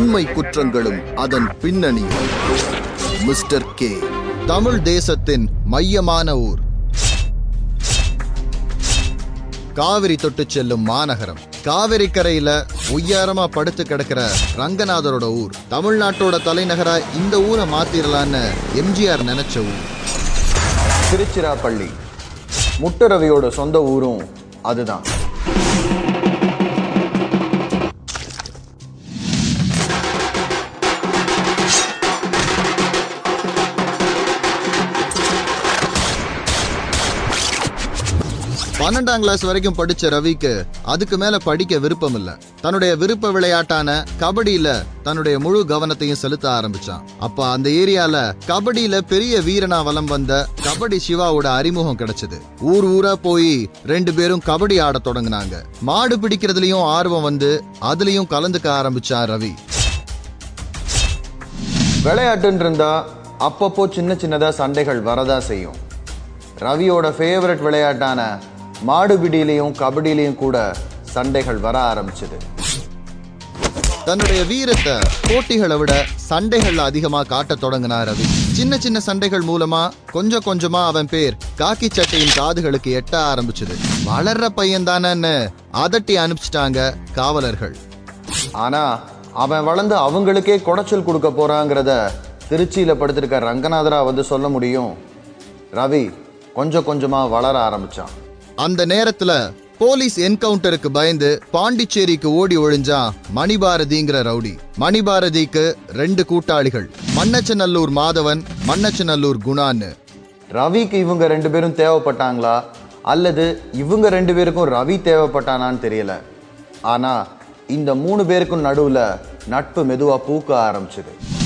உண்மை குற்றங்களும் அதன் பின்னணியும் mister K. Tamil தேசத்தின் மையமான ஊர். காவிரி தொட்டு செல்லும் மாநகரம். காவிரி கரையில உயரமா படுத்து கிடக்கிற ரங்கநாதரோட ஊர். தமிழ்நாட்டோட தலைநகரா இந்த ஊரை மாத்திரலான்னு எம்ஜிஆர் நினைச்ச ஊர். திருச்சிராப்பள்ளி. முட்டரவியோட சொந்த ஊரும் அதுதான். பன்னெண்டாம் கிளாஸ் வரைக்கும் படிச்ச ரவிக்கு அதுக்கு மேல படிக்க விருப்பம் இல்ல தன்னுடைய விருப்ப விளையாட்டான கபடியில தன்னுடைய முழு கவனத்தையும் செலுத்த ஆரம்பிச்சான். அப்ப அந்த ஏரியால கபடியில பெரிய வீரனா வலம் வந்த கபடி சிவாவோட அறிமுகம் கிடைச்சது. ஊர் ஊரா போய் ரெண்டு பேரும் கபடி ஆட தொடங்கினாங்க. மாடு பிடிக்கிறதுலயும் ஆர்வம் வந்து அதுலயும் கலந்துக்க ஆரம்பிச்சான் ரவி. விளையாட்டுன்னு இருந்தா அப்பப்போ சின்ன சின்னதா சண்டைகள் வரதா செய்யும். ரவியோட ஃபேவரட் விளையாட்டான மாடுபிடியிலையும் கபடியிலையும் கூட சண்டைகள் வர ஆரம்பிச்சது. தன்னுடைய வீரத்தை போட்டிகளை விட சண்டைகள்ல அதிகமா காட்டத் தொடங்கினார் ரவி. சின்ன சின்ன சண்டைகள் மூலமா கொஞ்சம் கொஞ்சமா அவன் பேர் காக்கி சட்டையின் காதுகளுக்கு எட்ட ஆரம்பிச்சது. வளர்ற பையன் தானேன்னு அதட்டி அனுப்பிச்சிட்டாங்க காவலர்கள். ஆனா அவன் வளர்ந்து அவங்களுக்கே குடைச்சல் கொடுக்க போறாங்கிறத திருச்சியில படுத்திருக்க ரங்கநாதரா வந்து சொல்ல முடியும். ரவி கொஞ்சம் கொஞ்சமா வளர ஆரம்பிச்சான். அந்த நேரத்துல போலீஸ் என்கவுண்டருக்கு பயந்து பாண்டிச்சேரிக்கு ஓடி ஒழிஞ்சான் மணிபாரதிங்கிற ரவுடி. மணிபாரதிக்கு ரெண்டு கூட்டாளிகள். மன்னச்சநல்லூர் மாதவன் மன்னச்சநல்லூர் குணான்னு. ரவிக்கு இவங்க ரெண்டு பேரும் தேவைப்பட்டாங்களா? அல்லது இவங்க ரெண்டு பேருக்கும் ரவி தேவைப்பட்டானான்னு தெரியல. ஆனா இந்த மூணு பேருக்கும் நடுவுல நட்பு மெதுவா பூக்க ஆரம்பிச்சது.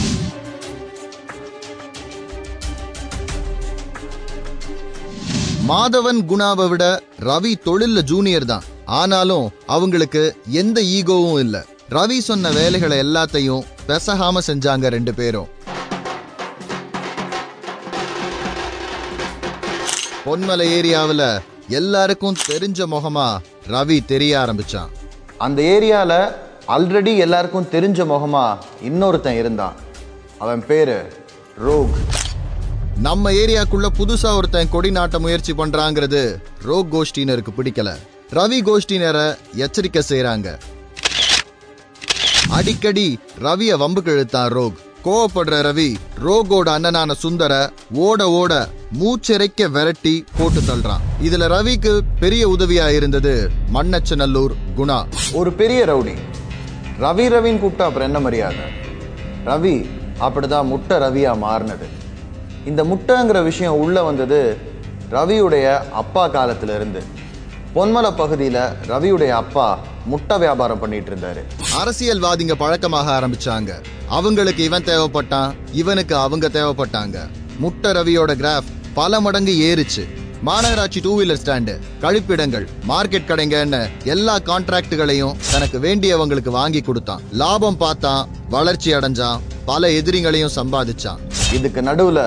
மாதவன் குணாவை விட ரவி தொழில்ல ஜூனியர் தான். ஆனாலும் அவங்களுக்கு எந்த ஈகோவும் இல்ல. ரவி சொன்ன வேலைகளை எல்லாத்தையும் பெசகாம செஞ்சாங்க ரெண்டு பேரும். பொன்மலை ஏரியாவில் எல்லாருக்கும் தெரிஞ்ச முகமா ரவி தெரிய ஆரம்பிச்சான். அந்த ஏரியால ஆல்ரெடி எல்லாருக்கும் தெரிஞ்ச முகமா இன்னொருத்தன் இருந்தான். அவன் பேரு ரோக். நம்ம ஏரியாக்குள்ள புதுசா ஒருத்தன் கொடி நாட்ட முயற்சி பண்றாங்கிறது ரோக் கோஷ்டினருக்கு பிடிக்கல. ரவி கோஷ்டினரை எச்சரிக்கை செய்யறாங்க அடிக்கடி ரவிய வம்புக்கு இழுத்தான் ரோக். கோவப்படுற ரவி ரோகோட அண்ணனான சுந்தர ஓட ஓட மூச்சிறைக்க விரட்டி போட்டு தள்ளுறான். இதுல ரவிக்கு பெரிய உதவியா இருந்தது மண்ணச்சநல்லூர் குணா. ஒரு பெரிய ரவுடி. ரவி ரவின்னு கூப்பிட்டா அப்புறம் என்ன மரியாதை? ரவி அப்படிதான் முட்டை ரவியா மாறினது. இந்த முட்டைங்கிற விஷயம் உள்ள வந்தது ரவியுடைய அப்பா காலத்துல இருந்து பொன்மலை பகுதியில ரவியுடைய அப்பா முட்டை வியாபாரம் பண்ணிட்டு இருந்தாரு. அரசியல்வாதிங்க பழக்கமாக ஆரம்பிச்சாங்க. அவங்களுக்கு இவன் தேவைப்பட்டான் இவனுக்கு அவங்க தேவைப்பட்டாங்க. முட்டை ரவியோட கிராஃப் பல மடங்கு ஏறுச்சு. மாநகராட்சி டூ வீலர் ஸ்டாண்டு கழிப்பிடங்கள் மார்க்கெட் கடைங்கன்னு எல்லா கான்ட்ராக்டுகளையும் தனக்கு வேண்டியவங்களுக்கு வாங்கி கொடுத்தான். லாபம் பார்த்தான் வளர்ச்சி அடைஞ்சான் பல எதிரிகளையும் சம்பாதிச்சான். இதுக்கு நடுவுல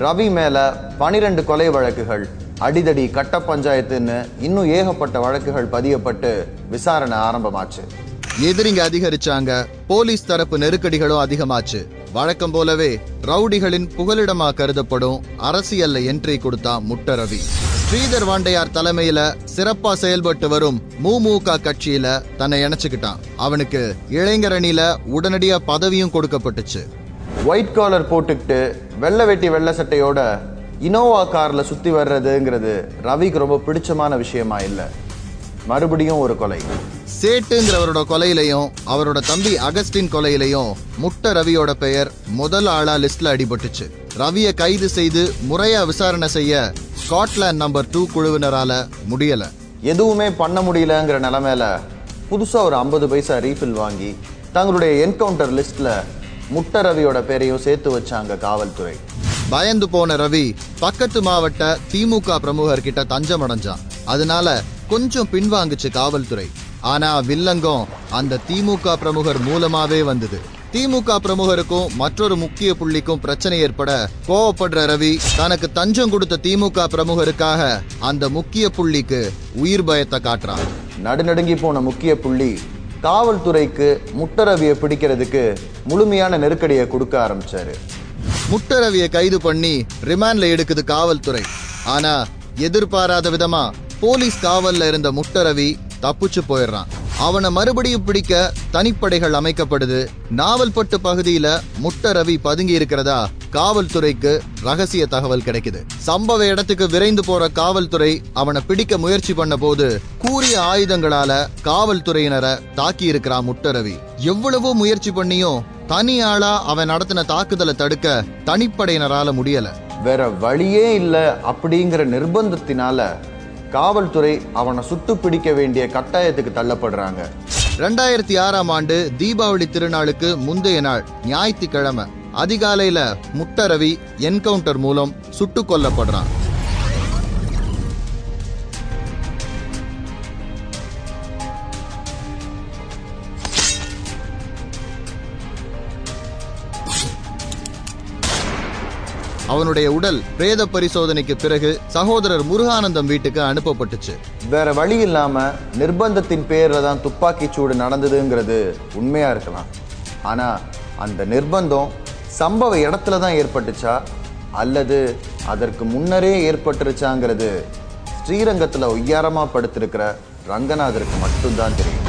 ரவி மேல பனிரெண்டு கொலை வழக்குகள். அடிதடி கட்ட பஞ்சாயத்துன்னு இன்னும் ஏகப்பட்ட வழக்குகள் பதியப்பட்டு விசாரணை ஆரம்பமாச்சு. எதிரிங்க அதிகரிச்சாங்க போலீஸ் தரப்பு நெருக்கடிகளும் அதிகமாச்சு. வழக்கம் போலவே ரவுடிகளின் புகலிடமா கருதப்படும் அரசியல்ல என்ட்ரி கொடுத்தான் முட்ட ரவி ஸ்ரீதர் வாண்டையார் தலைமையில சிறப்பா செயல்பட்டு வரும் மூமுக கட்சியில தன்னை இணைச்சுக்கிட்டான். அவனுக்கு இளைஞரணியில உடனடியா பதவியும் கொடுக்கப்பட்டுச்சு. ஒயிட் காலர் போட்டுக்கிட்டு வெள்ளை வெட்டி வெள்ளை சட்டையோட இனோவா கார்ல சுத்தி வர்றதுங்கிறது ரவிக்கு ரொம்ப பிடிச்சமான விஷயமா இல்ல. மறுபடியும் ஒரு கொலை. சேட்டுங்கிறவரோட கொலையிலையும் அவரோட தம்பி அகஸ்டின் கொலையிலையும் முட்ட ரவியோட பெயர் முதல் ஆளா லிஸ்ட்ல அடிபட்டுச்சு. ரவியை கைது செய்து முறையா விசாரணை செய்ய ஸ்காட்லாந்து நம்பர் டூ குழுவினரால முடியல. எதுவுமே பண்ண முடியலங்கிற நிலைமையில புதுசா ஒரு ஐம்பது பைசா ரீஃபில் வாங்கி தங்களுடைய என்கவுண்டர் லிஸ்ட்ல முட்டை ரவியோட பேரையும் சேர்த்து வச்சாங்க காவல்துறை. பயந்து போன ரவி பக்கத்து மாவட்ட திமுக பிரமுகர்கிட்ட தஞ்சம் அடைஞ்சான் அதனால கொஞ்சம் பின்வாங்குச்சு காவல்துறை. ஆனா வில்லங்கம் அந்த திமுக பிரமுகர் மூலமாவே வந்தது. திமுக பிரமுகருக்கும் மற்றொரு முக்கிய புள்ளிக்கும் பிரச்சனை ஏற்பட கோவப்படுற ரவி தனக்கு தஞ்சம் கொடுத்த திமுக பிரமுகருக்காக அந்த முக்கிய புள்ளிக்கு உயிர் பயத்தை காட்டுறான். நடுநடுங்கி போன முக்கிய புள்ளி காவல்துறைக்கு முட்டரவியை பிடிக்கிறதுக்கு முழுமையான நெருக்கடியை கொடுக்க ஆரம்பிச்சாரு. முட்டரவியை கைது பண்ணி ரிமாண்ட்ல எடுக்குது காவல்துறை. ஆனா எதிர்பாராத விதமா போலீஸ் காவல்ல இருந்த முட்டரவி தப்பிச்சு போயிடுறான். அவனை மறுபடியும் பிடிக்க தனிப்படைகள் அமைக்கப்படுது. நாவல்பட்டு பகுதியில முட்டரவி பதுங்கி இருக்கிறதா காவல்துறைக்கு ரகசிய தகவல் கிடைக்குது. சம்பவ இடத்துக்கு விரைந்து போற காவல்துறை அவனை பிடிக்க முயற்சி பண்ண போது கூறிய ஆயுதங்களால காவல்துறையினரை தாக்கி இருக்கிறான் முட்டரவி. எவ்வளவோ முயற்சி பண்ணியும் தனி ஆளா அவன் நடத்தின தாக்குதலை தடுக்க தனிப்படையினரால முடியல. வேற வழியே இல்லை அப்படிங்கிற நிர்பந்தத்தினால காவல்துறை அவனை சுட்டு பிடிக்க வேண்டிய கட்டாயத்துக்கு தள்ளப்படுறாங்க. ரெண்டாயிரத்தி ஆறாம் ஆண்டு தீபாவளி திருநாளுக்கு முந்தைய நாள் ஞாயிற்றுக்கிழமை அதிகாலையில முட்டரவி என்கவுண்டர் மூலம் சுட்டு கொல்லப்படுறான். அவனுடைய உடல் பிரேத பரிசோதனைக்கு பிறகு சகோதரர் முருகானந்தம் வீட்டுக்கு அனுப்பப்பட்டுச்சு. வேற வழி இல்லாம நிர்பந்தத்தின் பேர்ல தான் துப்பாக்கி சூடு நடந்ததுங்கிறது உண்மையா இருக்கலாம். ஆனா அந்த நிர்பந்தம் சம்பவ இடத்துல தான் ஏற்பட்டுச்சா? அல்லது அதற்கு முன்னரே ஏற்பட்டுருச்சாங்கிறது ஸ்ரீரங்கத்துல ஒய்யாரமா படுத்திருக்கிற ரங்கநாதருக்கு மட்டும்தான் தெரியும்.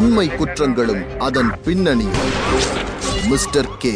உண்மை குற்றங்களும் அதன் பின்னணியும் மிஸ்டர் கே.